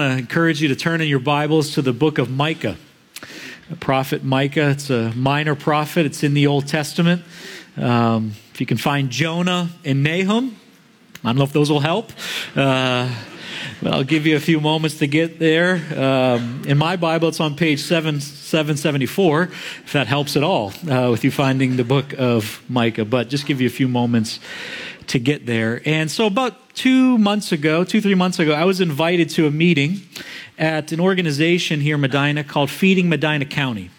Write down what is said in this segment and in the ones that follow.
I encourage you to turn in your Bibles to the book of Micah. The prophet Micah, it's a minor prophet, it's in the Old Testament. Um, if you can find Jonah and Nahum, I don't know if those will help. Uh, I'll give you a few moments to get there. Um, in my Bible, it's on page 7, 774, if that helps at all uh, with you finding the book of Micah. But just give you a few moments to get there. And so, about two months ago, two, three months ago, I was invited to a meeting at an organization here in Medina called Feeding Medina County.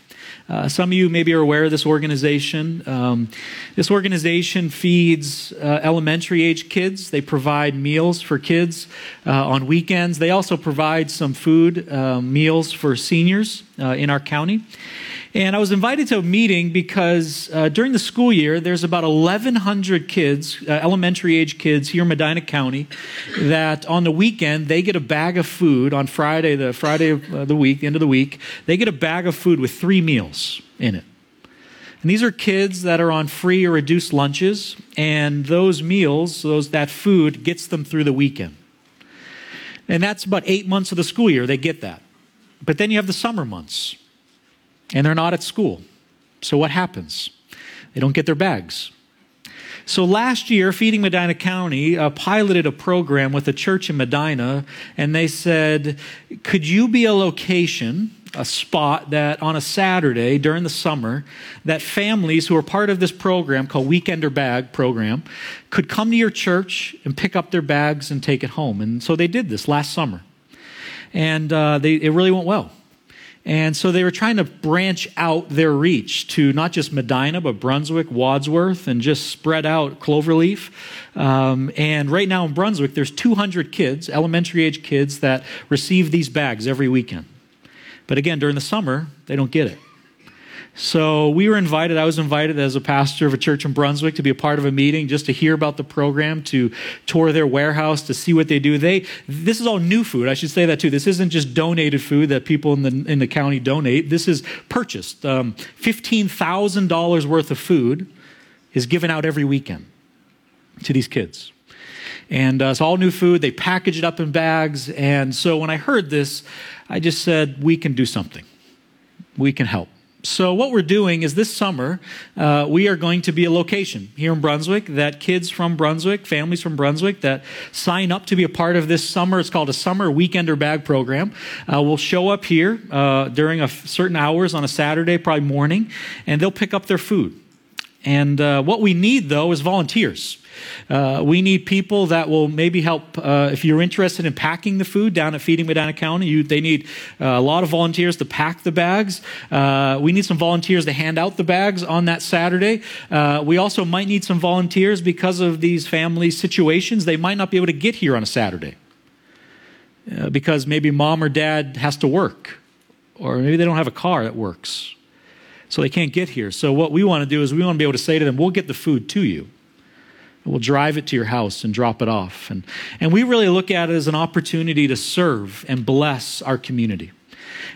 Uh, some of you maybe are aware of this organization. Um, this organization feeds uh, elementary age kids. They provide meals for kids uh, on weekends. They also provide some food uh, meals for seniors uh, in our county. And I was invited to a meeting because uh, during the school year, there's about 1,100 kids, uh, elementary age kids here in Medina County, that on the weekend, they get a bag of food on Friday, the Friday of uh, the week, the end of the week, they get a bag of food with three meals in it. And these are kids that are on free or reduced lunches, and those meals, those, that food, gets them through the weekend. And that's about eight months of the school year, they get that. But then you have the summer months and they're not at school. So what happens? They don't get their bags. So last year, Feeding Medina County uh, piloted a program with a church in Medina, and they said, Could you be a location, a spot that on a Saturday during the summer, that families who are part of this program called Weekender Bag Program could come to your church and pick up their bags and take it home? And so they did this last summer. And uh, they, it really went well. And so they were trying to branch out their reach to not just Medina, but Brunswick, Wadsworth, and just spread out Cloverleaf. Um, and right now in Brunswick, there's 200 kids, elementary age kids, that receive these bags every weekend. But again, during the summer, they don't get it. So we were invited, I was invited as a pastor of a church in Brunswick to be a part of a meeting just to hear about the program, to tour their warehouse, to see what they do. They this is all new food. I should say that too. This isn't just donated food that people in the in the county donate. This is purchased. Um, Fifteen thousand dollars worth of food is given out every weekend to these kids. And uh, it's all new food. They package it up in bags. And so when I heard this, I just said, we can do something. We can help. So, what we're doing is this summer, uh, we are going to be a location here in Brunswick that kids from Brunswick, families from Brunswick that sign up to be a part of this summer. It's called a summer weekender bag program. Uh, will show up here uh, during a certain hours on a Saturday, probably morning, and they'll pick up their food. And uh, what we need, though, is volunteers. Uh, we need people that will maybe help. Uh, if you're interested in packing the food down at Feeding Medina County, you, they need uh, a lot of volunteers to pack the bags. Uh, we need some volunteers to hand out the bags on that Saturday. Uh, we also might need some volunteers because of these family situations. They might not be able to get here on a Saturday uh, because maybe mom or dad has to work, or maybe they don't have a car that works. So they can't get here. So, what we want to do is we want to be able to say to them, We'll get the food to you. We'll drive it to your house and drop it off. And, and we really look at it as an opportunity to serve and bless our community.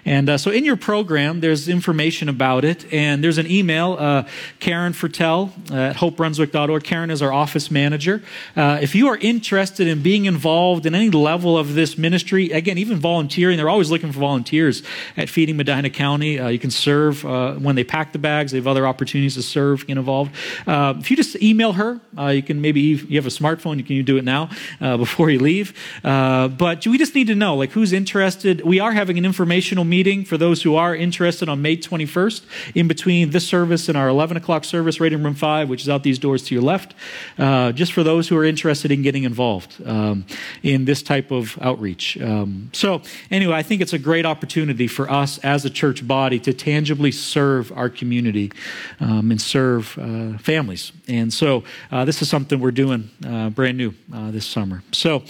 And uh, so in your program, there's information about it, and there's an email, uh, Karen Fertel at hopebrunswick.org. Karen is our office manager. Uh, if you are interested in being involved in any level of this ministry, again, even volunteering, they're always looking for volunteers at Feeding Medina County. Uh, you can serve uh, when they pack the bags. They have other opportunities to serve, get involved. Uh, if you just email her, you can maybe, you have a smartphone, you can do it now before you leave. but we just need to know, like, who's interested. We are having an informational meeting for those who are interested on May 21st, in between this service and our 11 o'clock service right in room 5, which is out these doors to your left, uh, just for those who are interested in getting involved um, in this type of outreach. Um, so, anyway, I think it's a great opportunity for us as a church body to tangibly serve our community um, and serve uh, families. And so, uh, this is something we're doing uh, brand new uh, this summer. So,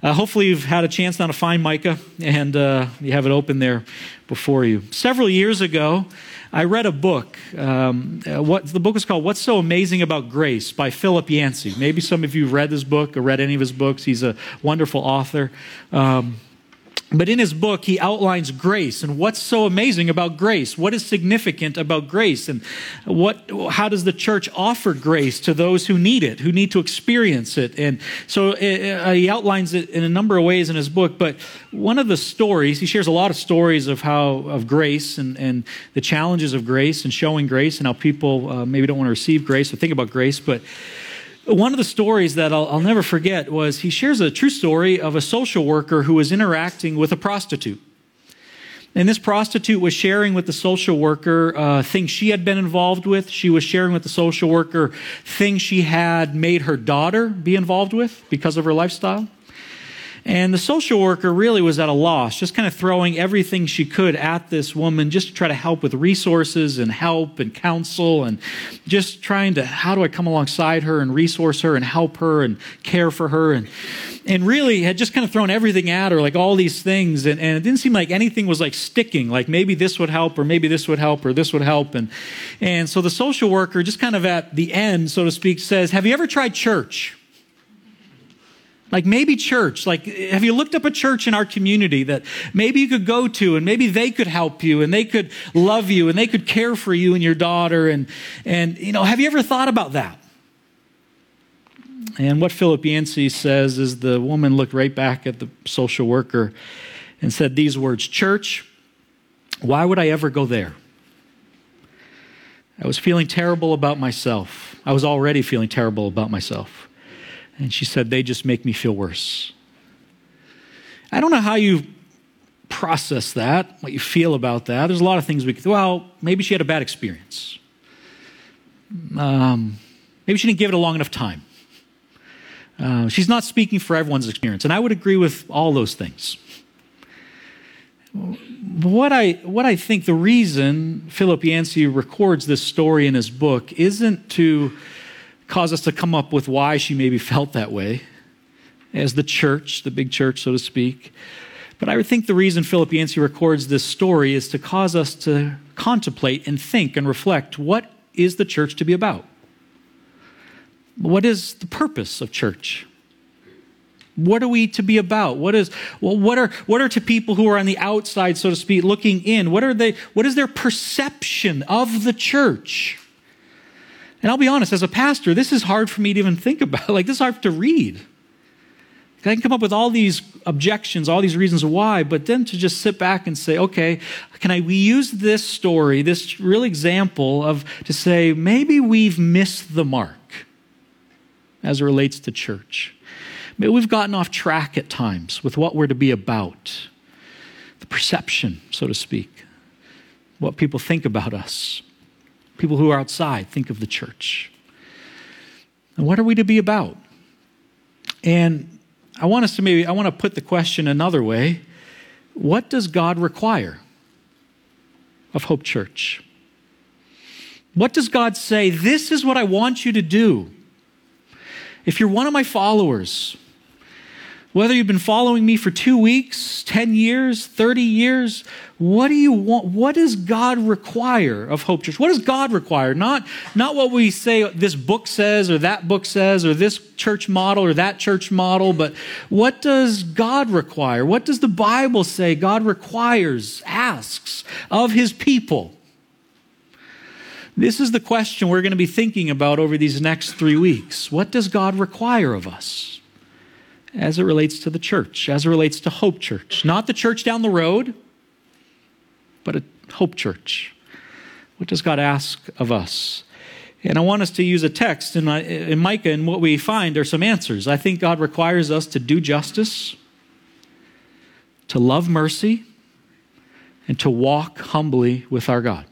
uh, hopefully, you've had a chance now to find Micah and you have it open there before you. Several years ago, I read a book. Um, uh, what the book is called "What's So Amazing About Grace" by Philip Yancey. Maybe some of you read this book or read any of his books. He's a wonderful author. Um, But in his book, he outlines grace and what's so amazing about grace. What is significant about grace? And what, how does the church offer grace to those who need it, who need to experience it? And so uh, he outlines it in a number of ways in his book. But one of the stories, he shares a lot of stories of how, of grace and, and the challenges of grace and showing grace and how people uh, maybe don't want to receive grace or think about grace. But one of the stories that I'll, I'll, never forget was he shares a true story of a social worker who was interacting with a prostitute. And this prostitute was sharing with the social worker uh, things she had been involved with. She was sharing with the social worker things she had made her daughter be involved with because of her lifestyle. And the social worker really was at a loss, just kind of throwing everything she could at this woman just to try to help with resources and help and counsel and just trying to, how do I come alongside her and resource her and help her and care for her? And, and really had just kind of thrown everything at her, like all these things. And, and it didn't seem like anything was like sticking, like maybe this would help or maybe this would help or this would help. And, and so the social worker, just kind of at the end, so to speak, says, Have you ever tried church? Like maybe church, like have you looked up a church in our community that maybe you could go to and maybe they could help you and they could love you and they could care for you and your daughter and and you know, have you ever thought about that? And what Philip Yancey says is the woman looked right back at the social worker and said these words, "Church, why would I ever go there?" I was feeling terrible about myself. I was already feeling terrible about myself. And she said, They just make me feel worse. I don't know how you process that, what you feel about that. There's a lot of things we could, well, maybe she had a bad experience. Um, maybe she didn't give it a long enough time. Uh, she's not speaking for everyone's experience. And I would agree with all those things. What I, what I think the reason Philip Yancey records this story in his book isn't to cause us to come up with why she maybe felt that way as the church, the big church, so to speak. But I would think the reason Philip Yancey records this story is to cause us to contemplate and think and reflect what is the church to be about? What is the purpose of church? What are we to be about? What is well, what are what are to people who are on the outside, so to speak, looking in? What are they? What is their perception of the church? And I'll be honest, as a pastor, this is hard for me to even think about. Like, this is hard to read. I can come up with all these objections, all these reasons why, but then to just sit back and say, okay, can I we use this story, this real example of to say maybe we've missed the mark as it relates to church. Maybe we've gotten off track at times with what we're to be about, the perception, so to speak, what people think about us people who are outside think of the church. And what are we to be about? And I want us to maybe, I want to put the question another way. What does God require of Hope Church? What does God say? This is what I want you to do. If you're one of my followers, whether you've been following me for two weeks, 10 years, 30 years, what do you want? What does God require of Hope Church? What does God require? Not, not what we say this book says or that book says or this church model or that church model, but what does God require? What does the Bible say God requires, asks of his people? This is the question we're going to be thinking about over these next three weeks. What does God require of us? As it relates to the church, as it relates to Hope Church. Not the church down the road, but a Hope Church. What does God ask of us? And I want us to use a text in, uh, in Micah, and what we find are some answers. I think God requires us to do justice, to love mercy, and to walk humbly with our God.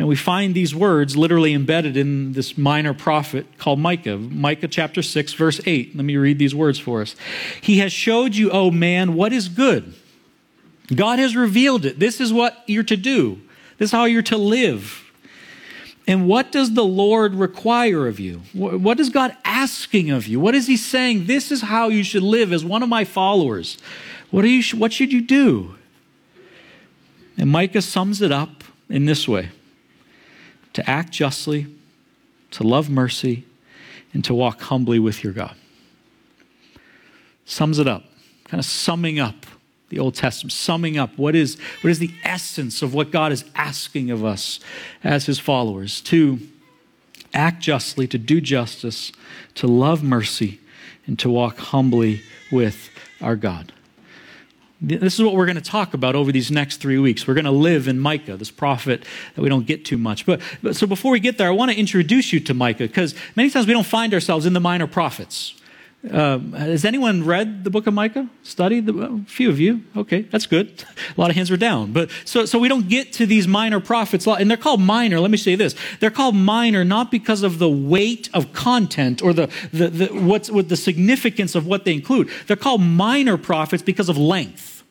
And we find these words literally embedded in this minor prophet called Micah. Micah chapter 6, verse 8. Let me read these words for us. He has showed you, O man, what is good. God has revealed it. This is what you're to do, this is how you're to live. And what does the Lord require of you? What is God asking of you? What is He saying? This is how you should live as one of my followers. What, you, what should you do? And Micah sums it up in this way to act justly, to love mercy, and to walk humbly with your God. Sums it up. kind of summing up the Old Testament, summing up what is, what is the essence of what God is asking of us as his followers to act justly, to do justice, to love mercy, and to walk humbly with our God. This is what we're going to talk about over these next three weeks. We're going to live in Micah, this prophet that we don't get too much. But, but so before we get there, I want to introduce you to Micah because many times we don't find ourselves in the minor prophets. Um, has anyone read the book of Micah? Studied? The, a few of you. Okay, that's good. A lot of hands are down. But so, so we don't get to these minor prophets, and they're called minor. Let me say this: they're called minor not because of the weight of content or the, the, the what's what the significance of what they include. They're called minor prophets because of length.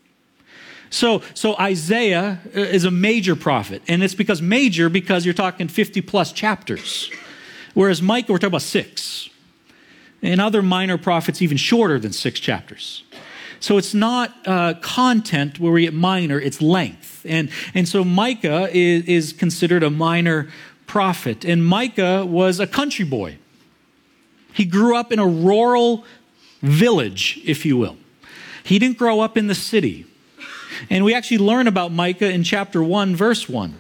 So, so Isaiah uh, is a major prophet, and it's because major because you're talking 50 plus chapters, whereas Micah we're talking about six and other minor prophets even shorter than six chapters. So it's not uh, content where we get minor, it's length. And, and so Micah is, is considered a minor prophet. And Micah was a country boy. He grew up in a rural village, if you will. He didn't grow up in the city. And we actually learn about Micah in chapter 1, verse 1.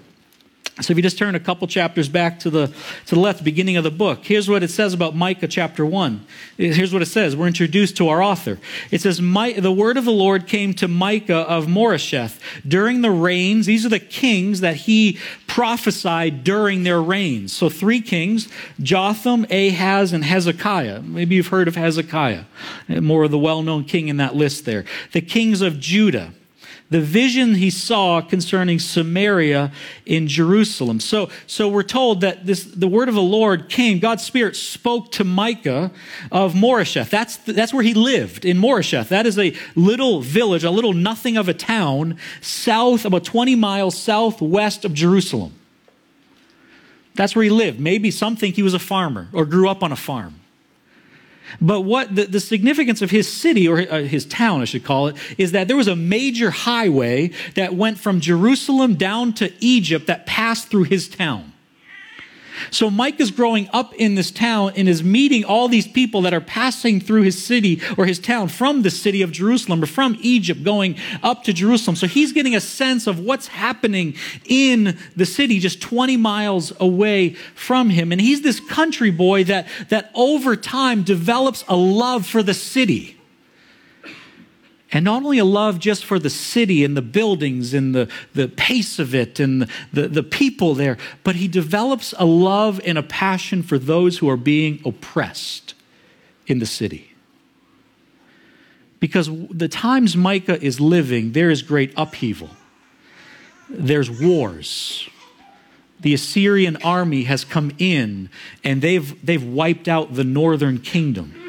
So if you just turn a couple chapters back to the to the left, beginning of the book, here's what it says about Micah chapter one. Here's what it says. We're introduced to our author. It says, "The word of the Lord came to Micah of Moresheth during the reigns. These are the kings that he prophesied during their reigns. So three kings: Jotham, Ahaz, and Hezekiah. Maybe you've heard of Hezekiah, more of the well-known king in that list there. The kings of Judah." The vision he saw concerning Samaria in Jerusalem. So, so we're told that this, the word of the Lord came, God's Spirit spoke to Micah of Moresheth. That's, that's where he lived, in Moresheth. That is a little village, a little nothing of a town, south, about 20 miles southwest of Jerusalem. That's where he lived. Maybe some think he was a farmer or grew up on a farm. But what the, the significance of his city, or uh, his town, I should call it, is that there was a major highway that went from Jerusalem down to Egypt that passed through his town. So Mike is growing up in this town and is meeting all these people that are passing through his city or his town from the city of Jerusalem or from Egypt going up to Jerusalem. So he's getting a sense of what's happening in the city just 20 miles away from him. And he's this country boy that, that over time develops a love for the city. And not only a love just for the city and the buildings and the, the pace of it and the, the, the, people there, but he develops a love and a passion for those who are being oppressed in the city. Because the times Micah is living, there is great upheaval, there's wars. The Assyrian army has come in and they've, they've wiped out the northern kingdom.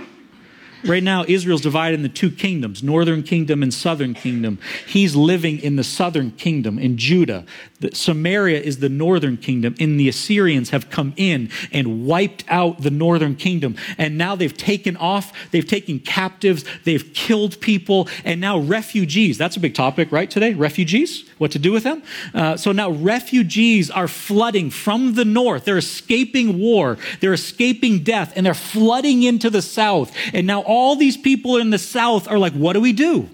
Right now, Israel's divided into two kingdoms, northern kingdom and southern kingdom. He's living in the southern kingdom, in Judah. Samaria is the northern kingdom, and the Assyrians have come in and wiped out the northern kingdom. And now they've taken off, they've taken captives, they've killed people, and now refugees. That's a big topic, right, today? Refugees? What to do with them? Uh, so now refugees are flooding from the north. They're escaping war, they're escaping death, and they're flooding into the south. And now all these people in the South are like, what do we do?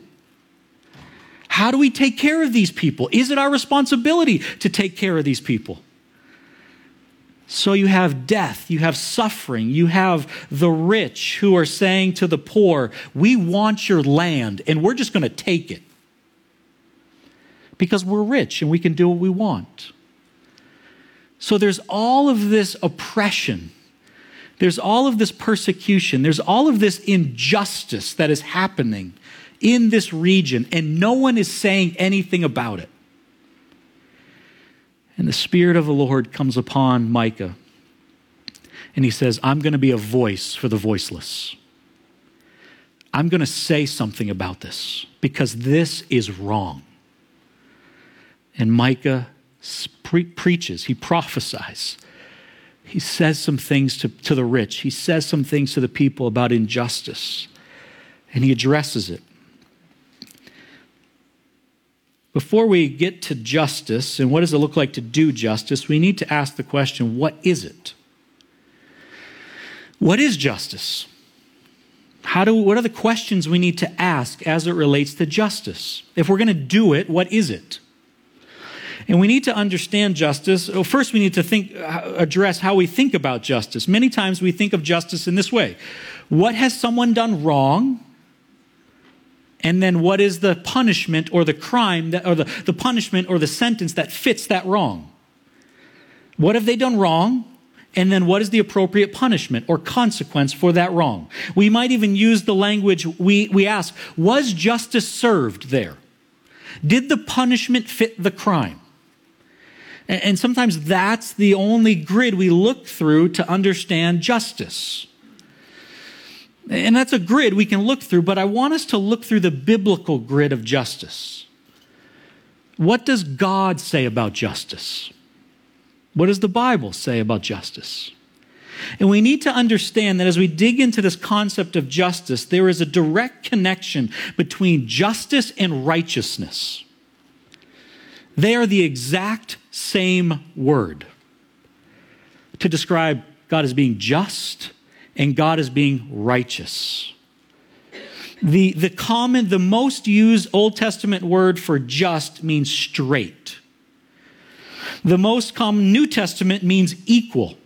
How do we take care of these people? Is it our responsibility to take care of these people? So you have death, you have suffering, you have the rich who are saying to the poor, We want your land and we're just going to take it because we're rich and we can do what we want. So there's all of this oppression there's all of this persecution, there's all of this injustice that is happening in this region, and no one is saying anything about it. And the Spirit of the Lord comes upon Micah, and he says, I'm going to be a voice for the voiceless. I'm going to say something about this because this is wrong. And Micah pre- preaches, he prophesies he says some things to, to the rich. He says some things to the people about injustice, and he addresses it. Before we get to justice and what does it look like to do justice, we need to ask the question what is it? What is justice? How do, what are the questions we need to ask as it relates to justice? If we're going to do it, what is it? And we need to understand justice. Well, first, we need to think, uh, address how we think about justice. Many times we think of justice in this way What has someone done wrong? And then what is the punishment or the crime that, or the, the punishment or the sentence that fits that wrong? What have they done wrong? And then what is the appropriate punishment or consequence for that wrong? We might even use the language we, we ask, was justice served there? Did the punishment fit the crime? And, and sometimes that's the only grid we look through to understand justice. And that's a grid we can look through, but I want us to look through the biblical grid of justice. What does God say about justice? What does the Bible say about justice? And we need to understand that as we dig into this concept of justice, there is a direct connection between justice and righteousness. They are the exact same word to describe God as being just and God as being righteous. The, the common, the most used Old Testament word for just means straight. The most common New Testament means equal.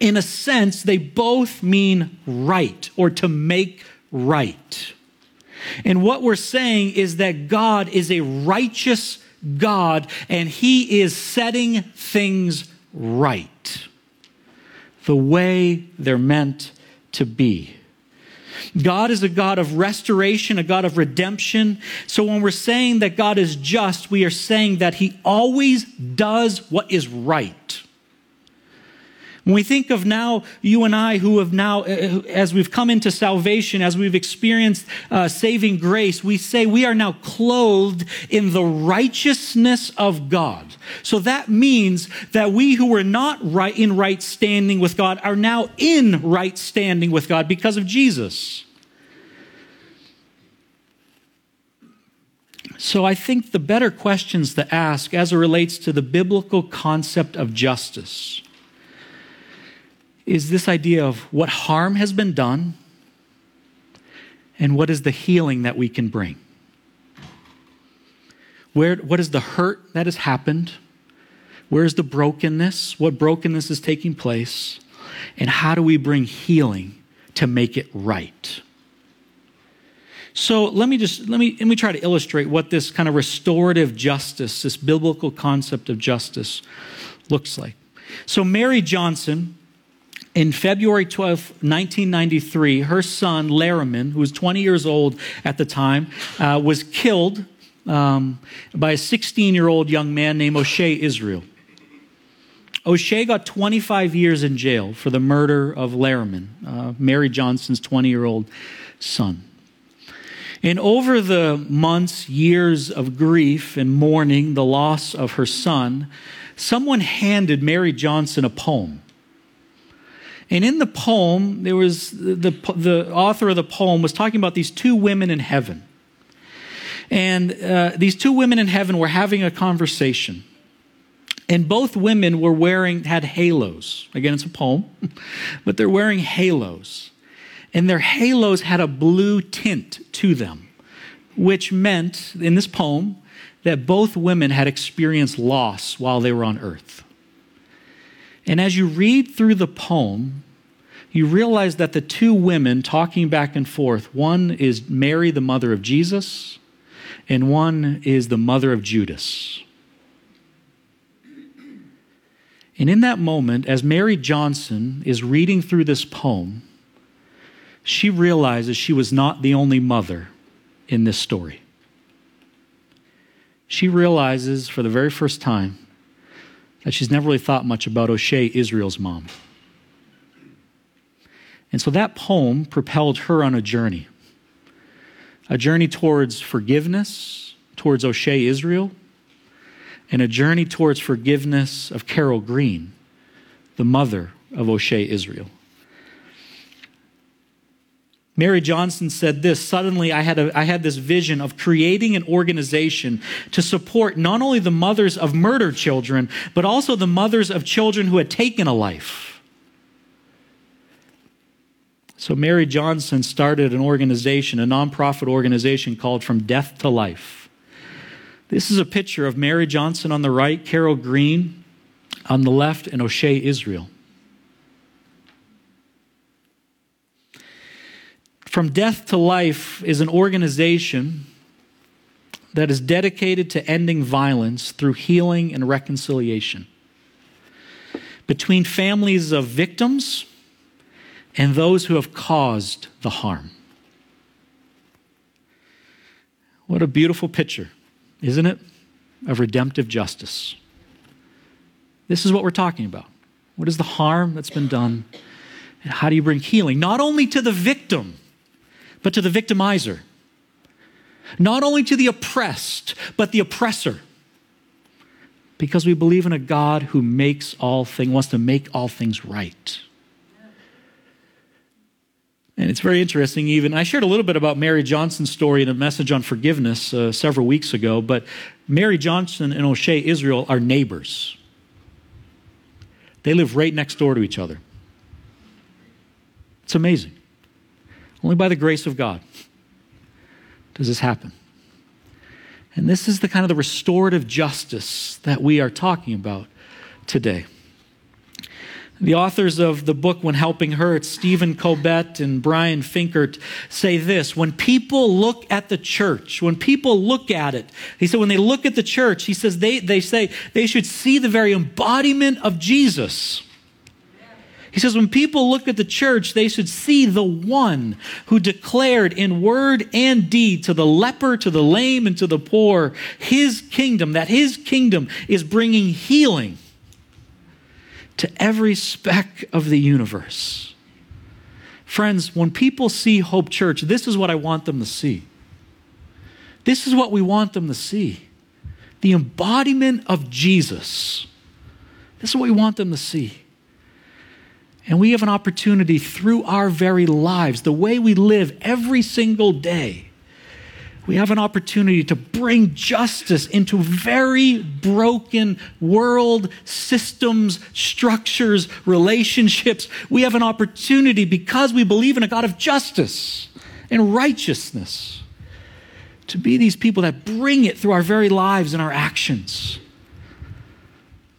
In a sense, they both mean right or to make right. And what we're saying is that God is a righteous God and He is setting things right the way they're meant to be. God is a God of restoration, a God of redemption. So when we're saying that God is just, we are saying that He always does what is right. When we think of now, you and I who have now, uh, as we've come into salvation, as we've experienced uh, saving grace, we say we are now clothed in the righteousness of God. So that means that we who were not right in right standing with God are now in right standing with God because of Jesus. So I think the better questions to ask as it relates to the biblical concept of justice is this idea of what harm has been done and what is the healing that we can bring. Where, what is the hurt that has happened? Where is the brokenness? What brokenness is taking place? And how do we bring healing to make it right? So let me just let me let me try to illustrate what this kind of restorative justice, this biblical concept of justice, looks like. So Mary Johnson in February 12, 1993, her son, Laramiun, who was 20 years old at the time, uh, was killed um, by a 16 year old young man named Oshea Israel. Oshea got 25 years in jail for the murder of Laramiun, uh, Mary Johnson's 20 year old son. And over the months, years of grief and mourning the loss of her son, someone handed Mary Johnson a poem. And in the poem, there was the, the author of the poem was talking about these two women in heaven. And uh, these two women in heaven were having a conversation. And both women were wearing, had halos. Again, it's a poem, but they're wearing halos. And their halos had a blue tint to them, which meant, in this poem, that both women had experienced loss while they were on earth. And as you read through the poem, you realize that the two women talking back and forth one is Mary, the mother of Jesus, and one is the mother of Judas. And in that moment, as Mary Johnson is reading through this poem, she realizes she was not the only mother in this story. She realizes for the very first time that she's never really thought much about Oshea, Israel's mom. And so that poem propelled her on a journey a journey towards forgiveness, towards Oshea, Israel, and a journey towards forgiveness of Carol Green, the mother of Oshea, Israel. Mary Johnson said this Suddenly, I had, a, I had this vision of creating an organization to support not only the mothers of murdered children, but also the mothers of children who had taken a life. So, Mary Johnson started an organization, a nonprofit organization called From Death to Life. This is a picture of Mary Johnson on the right, Carol Green on the left, and Oshea Israel. From Death to Life is an organization that is dedicated to ending violence through healing and reconciliation between families of victims and those who have caused the harm. What a beautiful picture, isn't it? Of redemptive justice. This is what we're talking about. What is the harm that's been done? And how do you bring healing? Not only to the victim, but to the victimizer. Not only to the oppressed, but the oppressor. Because we believe in a God who makes all things, wants to make all things right. And it's very interesting, even. I shared a little bit about Mary Johnson's story in a message on forgiveness uh, several weeks ago, but Mary Johnson and Oshea Israel are neighbors. They live right next door to each other. It's amazing. Only by the grace of God does this happen. And this is the kind of the restorative justice that we are talking about today. The authors of the book When Helping Hurts, Stephen Corbett and Brian Fikkert, say this When people look at the church, when people look at it, he said, when they look at the church, he says they, they say they should see the very embodiment of Jesus. He says, when people look at the church, they should see the one who declared in word and deed to the leper, to the lame, and to the poor his kingdom, that his kingdom is bringing healing to every speck of the universe. Friends, when people see Hope Church, this is what I want them to see. This is what we want them to see the embodiment of Jesus. This is what we want them to see. And we have an opportunity through our very lives, the way we live every single day, we have an opportunity to bring justice into very broken world systems, structures, relationships. We have an opportunity because we believe in a God of justice and righteousness to be these people that bring it through our very lives and our actions.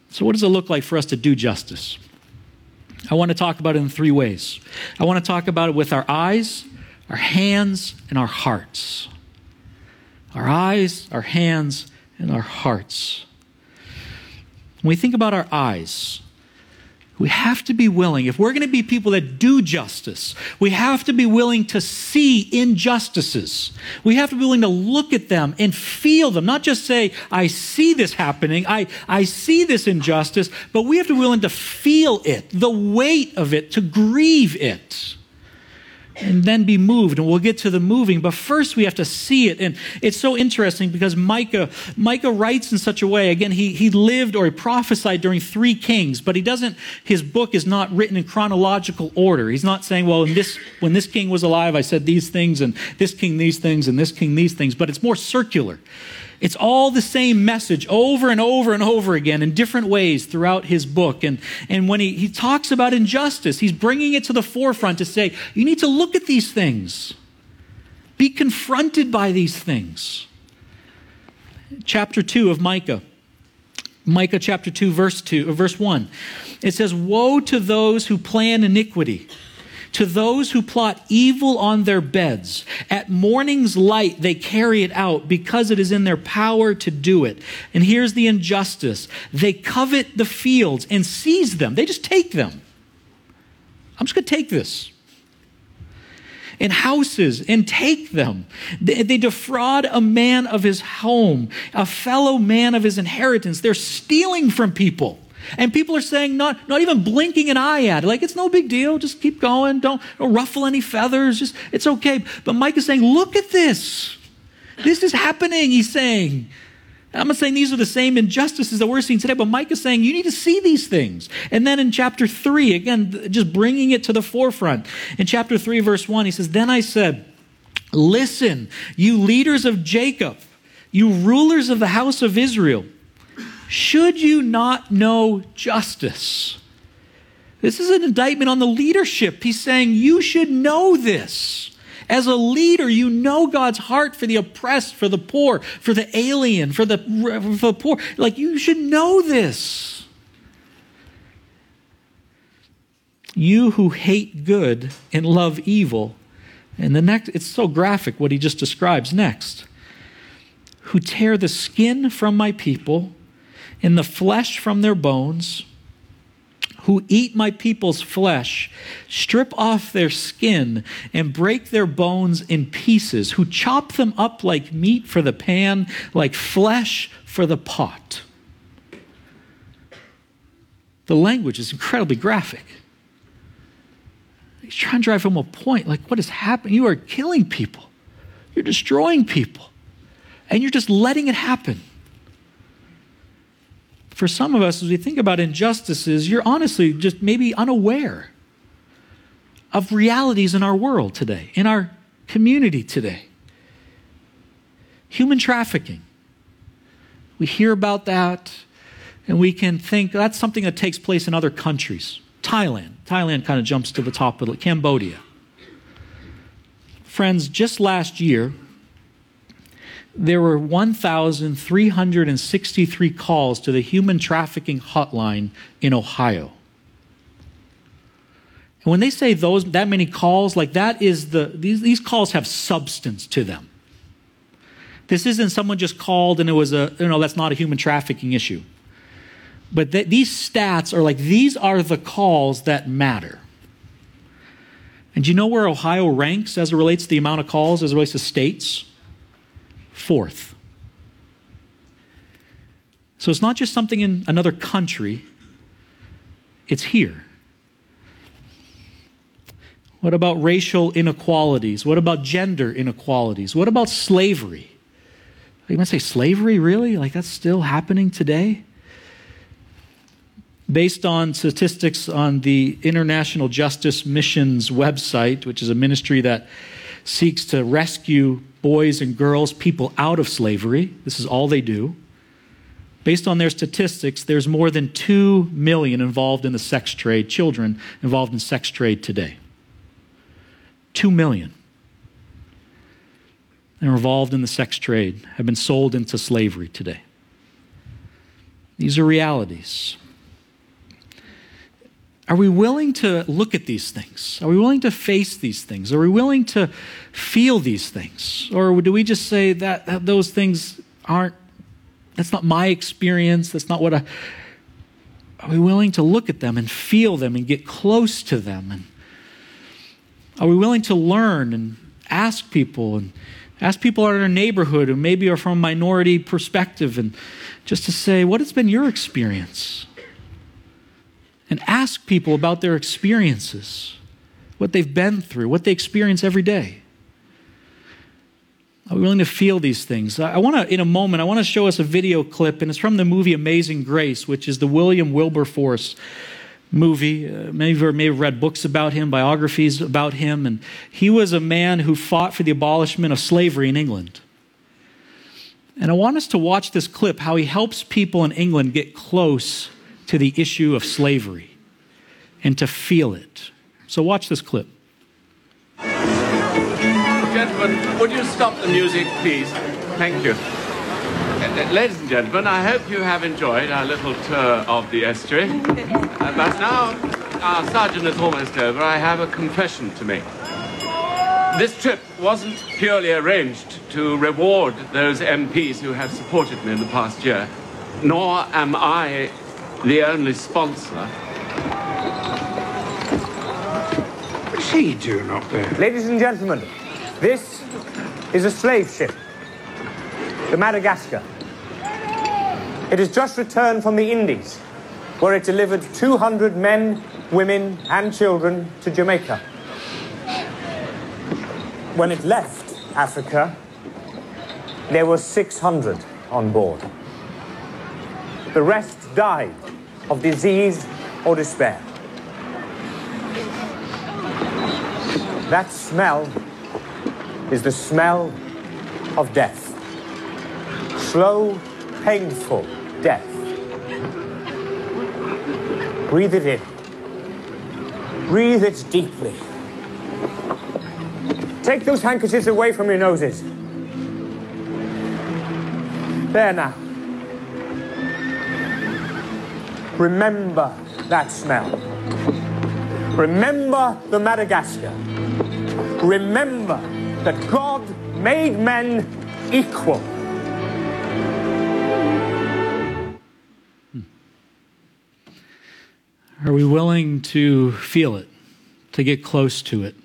So, what does it look like for us to do justice? I want to talk about it in three ways. I want to talk about it with our eyes, our hands, and our hearts. Our eyes, our hands, and our hearts. When we think about our eyes, we have to be willing, if we're going to be people that do justice, we have to be willing to see injustices. We have to be willing to look at them and feel them, not just say, I see this happening, I, I see this injustice, but we have to be willing to feel it, the weight of it, to grieve it and then be moved and we'll get to the moving but first we have to see it and it's so interesting because micah micah writes in such a way again he, he lived or he prophesied during three kings but he doesn't his book is not written in chronological order. He's not saying well this when this king was alive i said these things and this king these things and this king these things but it's more circular it's all the same message over and over and over again in different ways throughout his book. And, and when he, he talks about injustice, he's bringing it to the forefront to say, you need to look at these things, be confronted by these things. Chapter 2 of Micah. Micah chapter 2 verse 2 verse 1. It says woe to those who plan iniquity to those who plot evil on their beds. At morning's light, they carry it out because it is in their power to do it. And here's the injustice they covet the fields and seize them, they just take them. I'm just going to take this. And houses and take them. They, they defraud a man of his home, a fellow man of his inheritance. They're stealing from people. And people are saying, not, not even blinking an eye at it. Like, it's no big deal. Just keep going. Don't, don't ruffle any feathers. Just, it's okay. But Mike is saying, look at this. This is happening, he's saying. I'm not saying these are the same injustices that we're seeing today, but Mike is saying you need to see these things. And then in chapter 3, again, just bringing it to the forefront. In chapter 3, verse 1, he says, Then I said, Listen, you leaders of Jacob, you rulers of the house of Israel. Should you not know justice? This is an indictment on the leadership. He's saying you should know this. As a leader, you know God's heart for the oppressed, for the poor, for the alien, for the, for the poor. Like, you should know this. You who hate good and love evil. And the next, it's so graphic what he just describes next. Who tear the skin from my people and the flesh from their bones who eat my people's flesh, strip off their skin, and break their bones in pieces, who chop them up like meat for the pan, like flesh for the pot. The language is incredibly graphic. He's trying to drive home a point like, what is happening? You are killing people, you're destroying people, and you're just letting it happen for some of us, as we think about injustices, you're honestly just maybe unaware of realities in our world today, in our community today. Human trafficking. We hear about that and we can think that's something that takes place in other countries. Thailand. Thailand kind of jumps to the top of it. Cambodia. Friends, just last year, there were 1,363 calls to the human trafficking hotline in Ohio. And when they say those that many calls, like that is the these, these calls have substance to them. This isn't someone just called and it was a you know that's not a human trafficking issue. But th- these stats are like these are the calls that matter. And do you know where Ohio ranks as it relates to the amount of calls as it relates to states? Fourth. So it's not just something in another country, it's here. What about racial inequalities? What about gender inequalities? What about slavery? You might say, slavery, really? Like that's still happening today? Based on statistics on the International Justice Missions website, which is a ministry that seeks to rescue boys and girls, people out of slavery. This is all they do. Based on their statistics, there's more than 2 million involved in the sex trade, children involved in sex trade today. 2 million. And involved in the sex trade, have been sold into slavery today. These are realities. Are we willing to look at these things? Are we willing to face these things? Are we willing to feel these things? Or do we just say that, that those things aren't, that's not my experience, that's not what I. Are we willing to look at them and feel them and get close to them? And are we willing to learn and ask people and ask people out in our neighborhood who maybe are from a minority perspective and just to say, what has been your experience? And ask people about their experiences, what they've been through, what they experience every day. Are we willing to feel these things? I want to, in a moment, I want to show us a video clip, and it's from the movie Amazing Grace, which is the William Wilberforce movie. Uh, many of you may have read books about him, biographies about him, and he was a man who fought for the abolishment of slavery in England. And I want us to watch this clip how he helps people in England get close to the issue of slavery and to feel it. So, watch this clip. Gentlemen, would you stop the music, please? Thank you. Ladies and gentlemen, I hope you have enjoyed our little tour of the estuary. Uh, but now our sergeant is almost over. I have a confession to make. This trip wasn't purely arranged to reward those MPs who have supported me in the past year, nor am I the only sponsor. What's he doing up there? Ladies and gentlemen, this is a slave ship, the Madagascar. It has just returned from the Indies, where it delivered 200 men, women, and children to Jamaica. When it left Africa, there were 600 on board. The rest died of disease or despair. That smell is the smell of death. Slow, painful death. Breathe it in. Breathe it deeply. Take those handkerchiefs away from your noses. There now. Remember that smell. Remember the Madagascar. Remember that God made men equal. Hmm. Are we willing to feel it, to get close to it,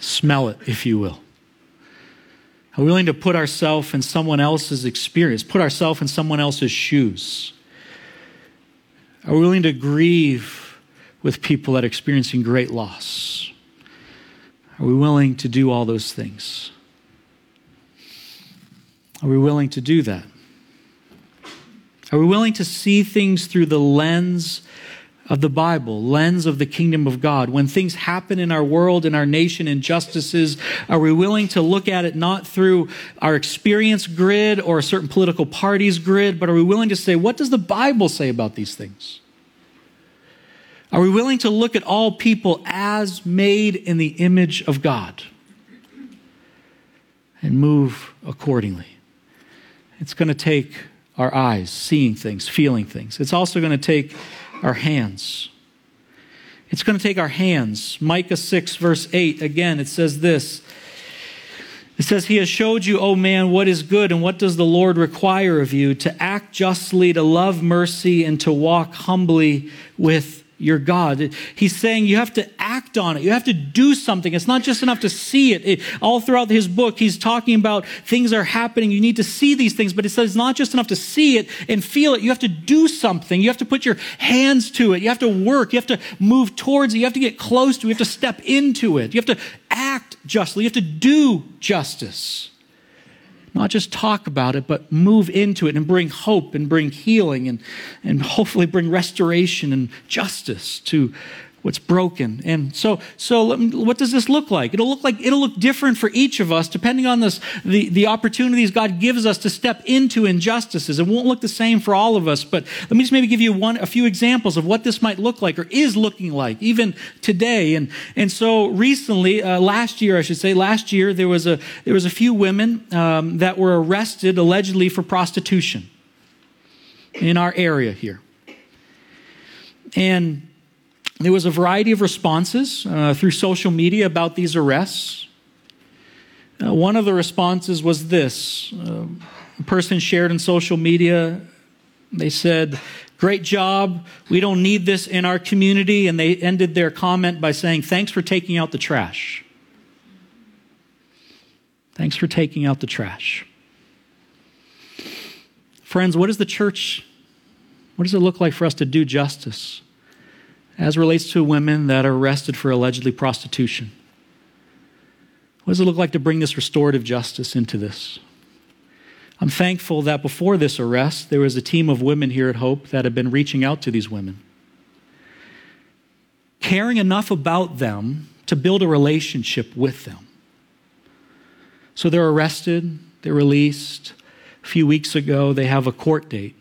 smell it, if you will? Are we willing to put ourselves in someone else's experience, put ourselves in someone else's shoes? Are we willing to grieve with people that are experiencing great loss? Are we willing to do all those things? Are we willing to do that? Are we willing to see things through the lens of the Bible, lens of the kingdom of God. When things happen in our world, in our nation, injustices, are we willing to look at it not through our experience grid or a certain political party's grid, but are we willing to say, what does the Bible say about these things? Are we willing to look at all people as made in the image of God and move accordingly? It's going to take our eyes seeing things, feeling things. It's also going to take our hands. It's going to take our hands. Micah 6, verse 8, again, it says this. It says, He has showed you, O man, what is good, and what does the Lord require of you? To act justly, to love mercy, and to walk humbly with your God. He's saying you have to act on it. You have to do something. It's not just enough to see it. it. All throughout his book, he's talking about things are happening. You need to see these things, but it says it's not just enough to see it and feel it. You have to do something. You have to put your hands to it. You have to work. You have to move towards it. You have to get close to it. You have to step into it. You have to act justly. You have to do justice. Not just talk about it, but move into it and bring hope and bring healing and, and hopefully bring restoration and justice to what's broken. And so, so what does this look like? It'll look like it'll look different for each of us depending on this, the, the opportunities God gives us to step into injustices. It won't look the same for all of us, but let me just maybe give you one, a few examples of what this might look like or is looking like even today. And, and so recently, uh, last year, I should say, last year, there was a, there was a few women um, that were arrested allegedly for prostitution in our area here. And there was a variety of responses uh, through social media about these arrests. Uh, one of the responses was this uh, a person shared in social media, they said, Great job. We don't need this in our community. And they ended their comment by saying, Thanks for taking out the trash. Thanks for taking out the trash. Friends, what does the church, what does it look like for us to do justice? As relates to women that are arrested for allegedly prostitution. What does it look like to bring this restorative justice into this? I'm thankful that before this arrest, there was a team of women here at Hope that had been reaching out to these women, caring enough about them to build a relationship with them. So they're arrested, they're released. A few weeks ago, they have a court date.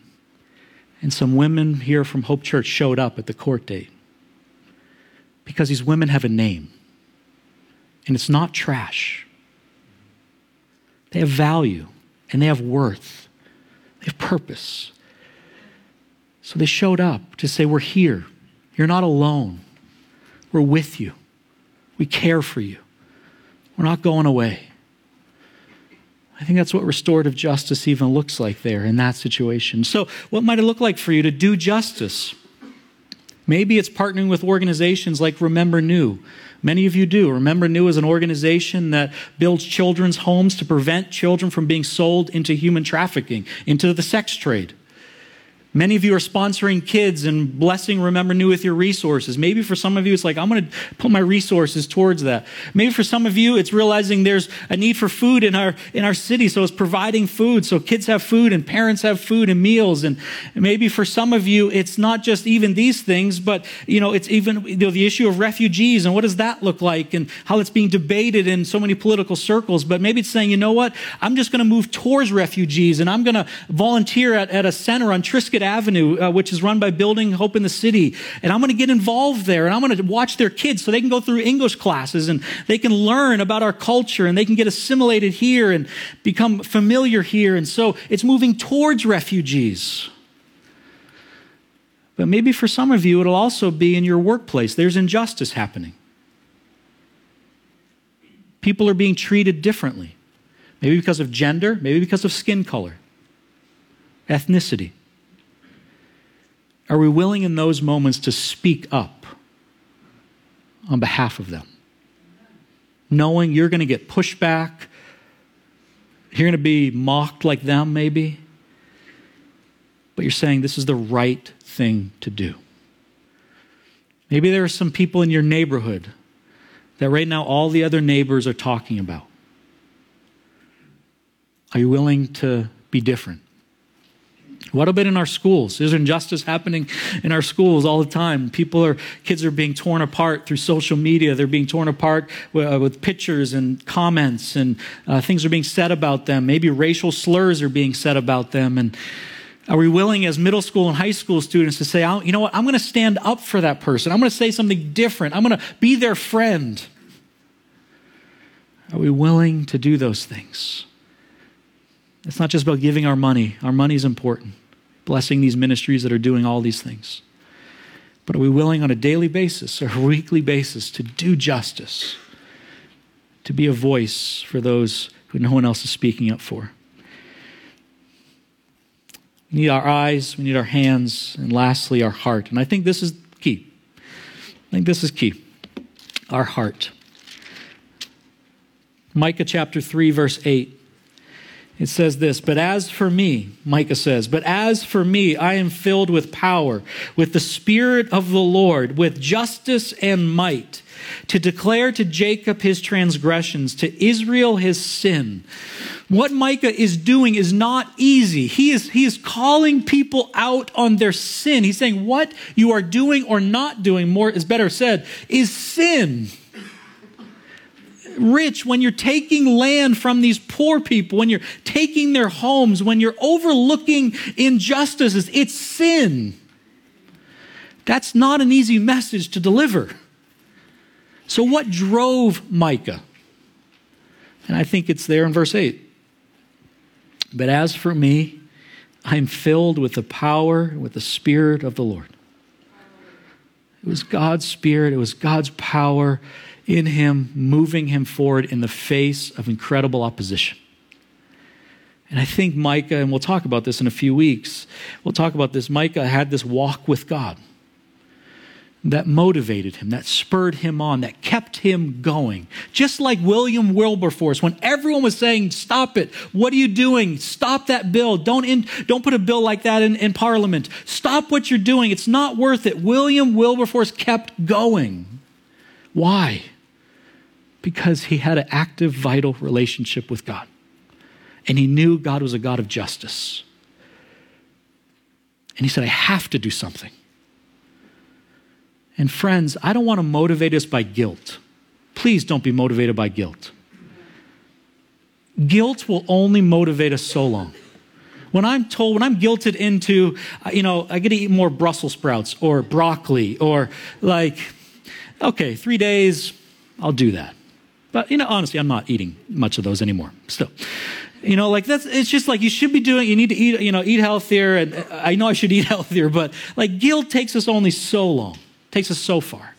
And some women here from Hope Church showed up at the court date. Because these women have a name. And it's not trash. They have value and they have worth. They have purpose. So they showed up to say, We're here. You're not alone. We're with you. We care for you. We're not going away. I think that's what restorative justice even looks like there in that situation. So, what might it look like for you to do justice? Maybe it's partnering with organizations like Remember Nhu. Many of you do. Remember Nhu is an organization that builds children's homes to prevent children from being sold into human trafficking, into the sex trade. Many of you are sponsoring kids and blessing Remember Nhu with your resources. Maybe for some of you, it's like, I'm going to put my resources towards that. Maybe for some of you, it's realizing there's a need for food in our, in our city. So it's providing food. So kids have food and parents have food and meals. And maybe for some of you, it's not just even these things, but, you know, it's even you know, the issue of refugees and what does that look like and how it's being debated in so many political circles. But maybe it's saying, you know what? I'm just going to move towards refugees and I'm going to volunteer at, at a center on Triscuit Avenue, uh, which is run by Building Hope in the City. And I'm going to get involved there and I'm going to watch their kids so they can go through English classes and they can learn about our culture and they can get assimilated here and become familiar here. And so it's moving towards refugees. But maybe for some of you, it'll also be in your workplace. There's injustice happening. People are being treated differently. Maybe because of gender, maybe because of skin color, ethnicity. Are we willing in those moments to speak up on behalf of them? Knowing you're going to get pushback, you're going to be mocked like them, maybe, but you're saying this is the right thing to do. Maybe there are some people in your neighborhood that right now all the other neighbors are talking about. Are you willing to be different? What about in our schools? There's injustice happening in our schools all the time. People are, kids are being torn apart through social media. They're being torn apart with, uh, with pictures and comments, and uh, things are being said about them. Maybe racial slurs are being said about them. And are we willing as middle school and high school students to say, you know what, I'm going to stand up for that person. I'm going to say something different. I'm going to be their friend. Are we willing to do those things? It's not just about giving our money. Our money is important, blessing these ministries that are doing all these things. But are we willing on a daily basis or a weekly basis to do justice, to be a voice for those who no one else is speaking up for? We need our eyes, we need our hands, and lastly, our heart. And I think this is key. I think this is key. Our heart. Micah chapter 3, verse 8. It says this, but as for me, Micah says, but as for me, I am filled with power, with the Spirit of the Lord, with justice and might, to declare to Jacob his transgressions, to Israel his sin. What Micah is doing is not easy. He is, he is calling people out on their sin. He's saying what you are doing or not doing, more is better said, is sin rich, when you're taking land from these poor people, when you're taking their homes, when you're overlooking injustices, it's sin. That's not an easy message to deliver. So, what drove Micah? And I think it's there in verse 8. But as for me, I'm filled with the power, with the Spirit of the Lord. It was God's Spirit, it was God's power in him, moving him forward in the face of incredible opposition. And I think Micah, and we'll talk about this in a few weeks, we'll talk about this. Micah had this walk with God that motivated him, that spurred him on, that kept him going. Just like William Wilberforce, when everyone was saying, Stop it, what are you doing? Stop that bill. Don't, in, don't put a bill like that in, in Parliament. Stop what you're doing. It's not worth it. William Wilberforce kept going. Why? Because he had an active, vital relationship with God. And he knew God was a God of justice. And he said, I have to do something. And friends, I don't want to motivate us by guilt. Please don't be motivated by guilt. Guilt will only motivate us so long. When I'm told, when I'm guilted into, uh, you know, I get to eat more Brussels sprouts or broccoli or like, okay, three days, I'll do that. But, you know, honestly, I'm not eating much of those anymore. Still. You know, like that's, it's just like you should be doing, you need to eat, you know, eat healthier. And uh, I know I should eat healthier, but like guilt takes us only so long, takes us so far.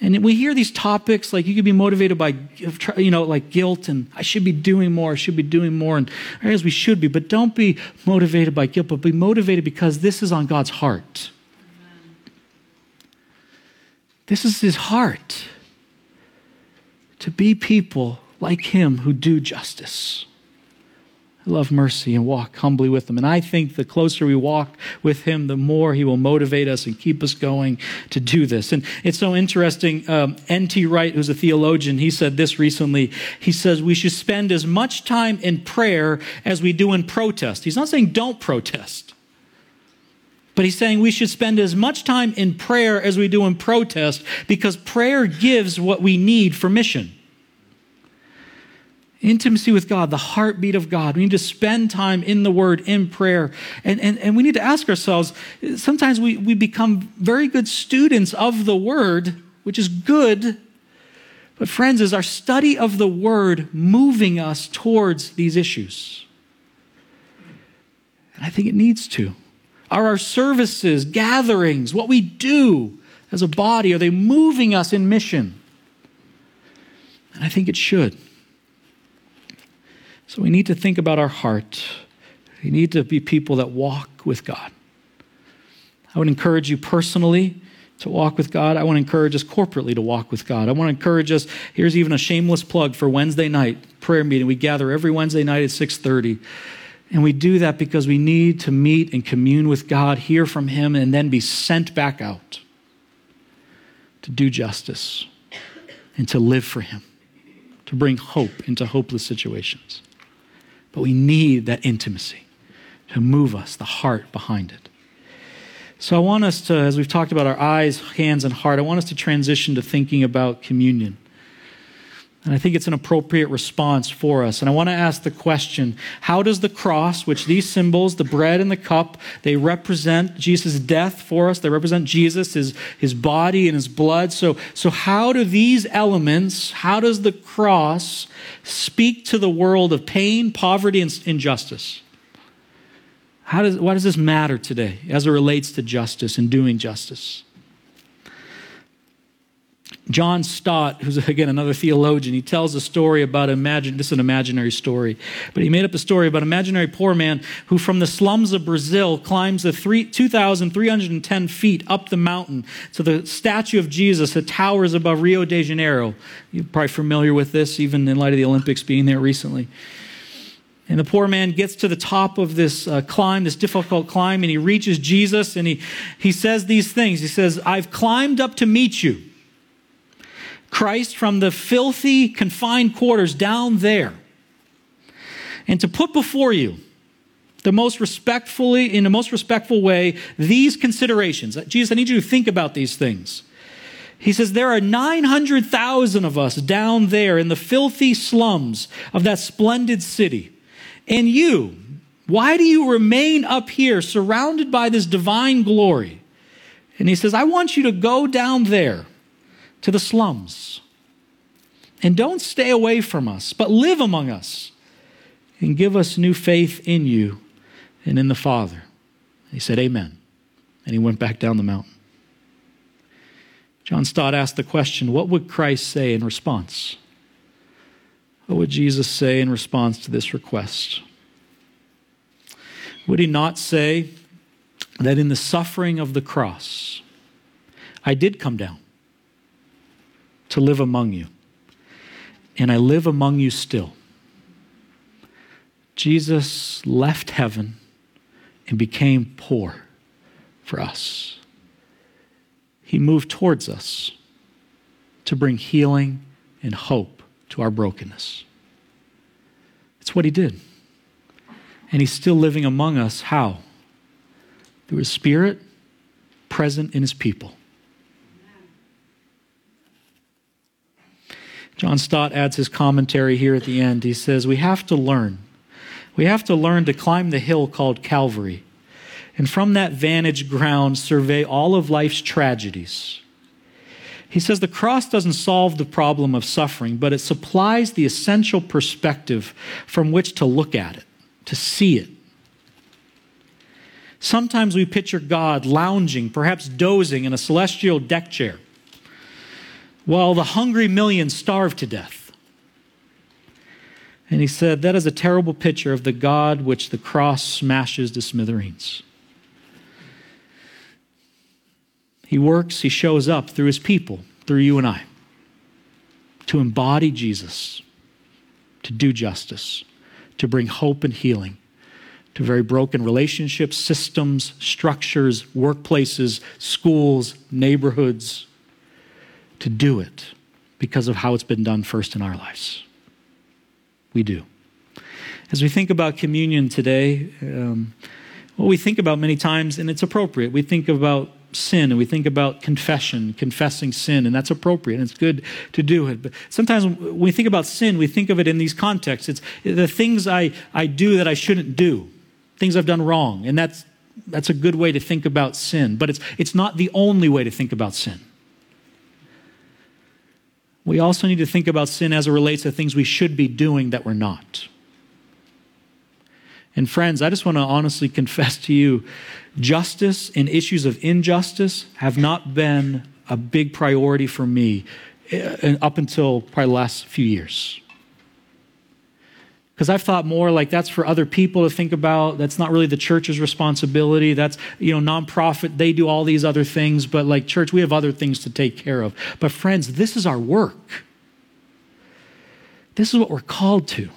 And we hear these topics like you could be motivated by, you know, like guilt and I should be doing more, I should be doing more. And as we should be, but don't be motivated by guilt, but be motivated because this is on God's heart. This is his heart to be people like him who do justice, I love mercy, and walk humbly with him. And I think the closer we walk with him, the more he will motivate us and keep us going to do this. And it's so interesting. Um, N.T. Wright, who's a theologian, he said this recently. He says we should spend as much time in prayer as we do in protest. He's not saying don't protest. But he's saying we should spend as much time in prayer as we do in protest because prayer gives what we need for mission. Intimacy with God, the heartbeat of God. We need to spend time in the Word, in prayer. And, and, and we need to ask ourselves sometimes we, we become very good students of the Word, which is good. But, friends, is our study of the Word moving us towards these issues? And I think it needs to. Are our services, gatherings, what we do as a body, are they moving us in mission? And I think it should. So we need to think about our heart. We need to be people that walk with God. I would encourage you personally to walk with God. I want to encourage us corporately to walk with God. I want to encourage us. Here's even a shameless plug for Wednesday night prayer meeting. We gather every Wednesday night at 6:30. And we do that because we need to meet and commune with God, hear from him and then be sent back out to do justice and to live for him, to bring hope into hopeless situations. But we need that intimacy to move us, the heart behind it. So I want us to, as we've talked about our eyes, hands, and heart, I want us to transition to thinking about communion. And I think it's an appropriate response for us. And I want to ask the question how does the cross, which these symbols, the bread and the cup, they represent Jesus' death for us, they represent Jesus, his, his body and his blood. So, so, how do these elements, how does the cross speak to the world of pain, poverty, and injustice? How does, why does this matter today as it relates to justice and doing justice? John Stott, who's again another theologian, he tells a story about imagine this is an imaginary story, but he made up a story about an imaginary poor man who from the slums of Brazil climbs the 2,310 feet up the mountain to the statue of Jesus that towers above Rio de Janeiro. You're probably familiar with this, even in light of the Olympics being there recently. And the poor man gets to the top of this uh, climb, this difficult climb, and he reaches Jesus and he, he says these things. He says, I've climbed up to meet you. Christ from the filthy, confined quarters down there and to put before you the most respectfully, in the most respectful way, these considerations. Uh, Jesus, I need you to think about these things. He says, There are 900,000 of us down there in the filthy slums of that splendid city. And you, why do you remain up here surrounded by this divine glory? And he says, I want you to go down there to the slums. And don't stay away from us, but live among us and give us new faith in you and in the Father. He said, Amen. And he went back down the mountain. John Stott asked the question what would Christ say in response? What would Jesus say in response to this request? Would he not say that in the suffering of the cross, I did come down? To live among you. And I live among you still. Jesus left heaven and became poor for us. He moved towards us to bring healing and hope to our brokenness. It's what he did. And he's still living among us. How? Through his spirit present in his people. John Stott adds his commentary here at the end. He says, We have to learn. We have to learn to climb the hill called Calvary. And from that vantage ground, survey all of life's tragedies. He says the cross doesn't solve the problem of suffering, but it supplies the essential perspective from which to look at it, to see it. Sometimes we picture God lounging, perhaps dozing in a celestial deck chair while the hungry millions starve to death. And he said, That is a terrible picture of the God which the cross smashes to smithereens. He works, he shows up through his people, through you and I, to embody Jesus, to do justice, to bring hope and healing to very broken relationships, systems, structures, workplaces, schools, neighborhoods to do it because of how it's been done first in our lives. We do. As we think about communion today, um, what we think about many times, and it's appropriate, we think about sin and we think about confession, confessing sin, and that's appropriate and it's good to do it. But sometimes when we think about sin, we think of it in these contexts. It's the things I, I do that I shouldn't do, things I've done wrong. And that's, that's a good way to think about sin. But it's, it's not the only way to think about sin. We also need to think about sin as it relates to things we should be doing that we're not. And friends, I just want to honestly confess to you justice and issues of injustice have not been a big priority for me eh, up until probably the last few years. Because I've thought more like that's for other people to think about. That's not really the church's responsibility. That's, you know, nonprofit, they do all these other things, but like church, we have other things to take care of. But friends, this is our work. This is what we're called to.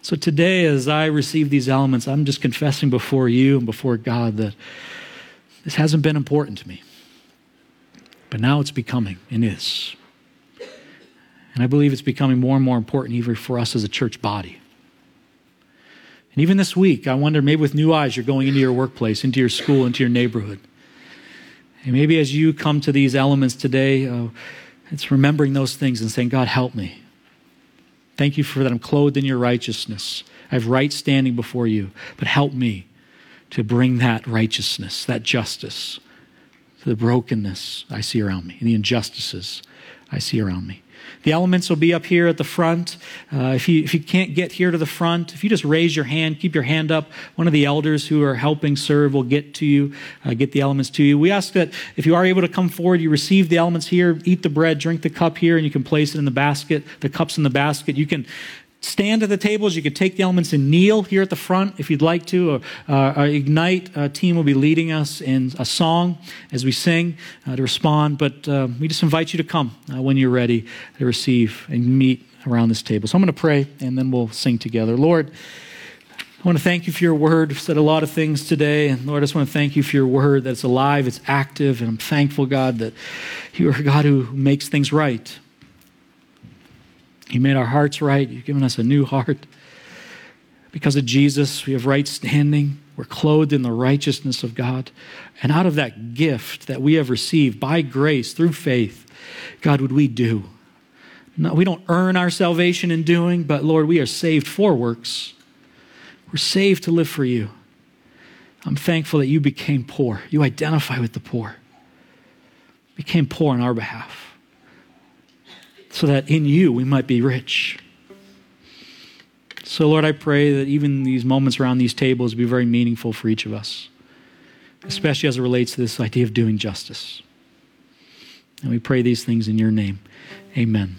So today, as I receive these elements, I'm just confessing before you and before God that this hasn't been important to me. But now it's becoming and is. And I believe it's becoming more and more important even for us as a church body. And even this week, I wonder maybe with new eyes, you're going into your workplace, into your school, into your neighborhood. And maybe as you come to these elements today, uh, it's remembering those things and saying, God, help me. Thank you for that I'm clothed in your righteousness. I have right standing before you. But help me to bring that righteousness, that justice, to the brokenness I see around me, and the injustices I see around me. The elements will be up here at the front. Uh, if, you, if you can't get here to the front, if you just raise your hand, keep your hand up, one of the elders who are helping serve will get to you, uh, get the elements to you. We ask that if you are able to come forward, you receive the elements here, eat the bread, drink the cup here, and you can place it in the basket, the cups in the basket. You can stand at the tables. You could take the elements and kneel here at the front if you'd like to. Uh, our Ignite uh, team will be leading us in a song as we sing uh, to respond. But uh, we just invite you to come uh, when you're ready to receive and meet around this table. So I'm going to pray and then we'll sing together. Lord, I want to thank you for your word. We've said a lot of things today. And Lord, I just want to thank you for your word that's alive, it's active. And I'm thankful, God, that you are a God who makes things right. You made our hearts right. You've given us a new heart. Because of Jesus, we have right standing. We're clothed in the righteousness of God. And out of that gift that we have received by grace through faith, God, would we do? No, we don't earn our salvation in doing, but Lord, we are saved for works. We're saved to live for you. I'm thankful that you became poor. You identify with the poor, became poor on our behalf so that in you we might be rich. So, Lord, I pray that even these moments around these tables be very meaningful for each of us, especially as it relates to this idea of doing justice. And we pray these things in your name. Amen.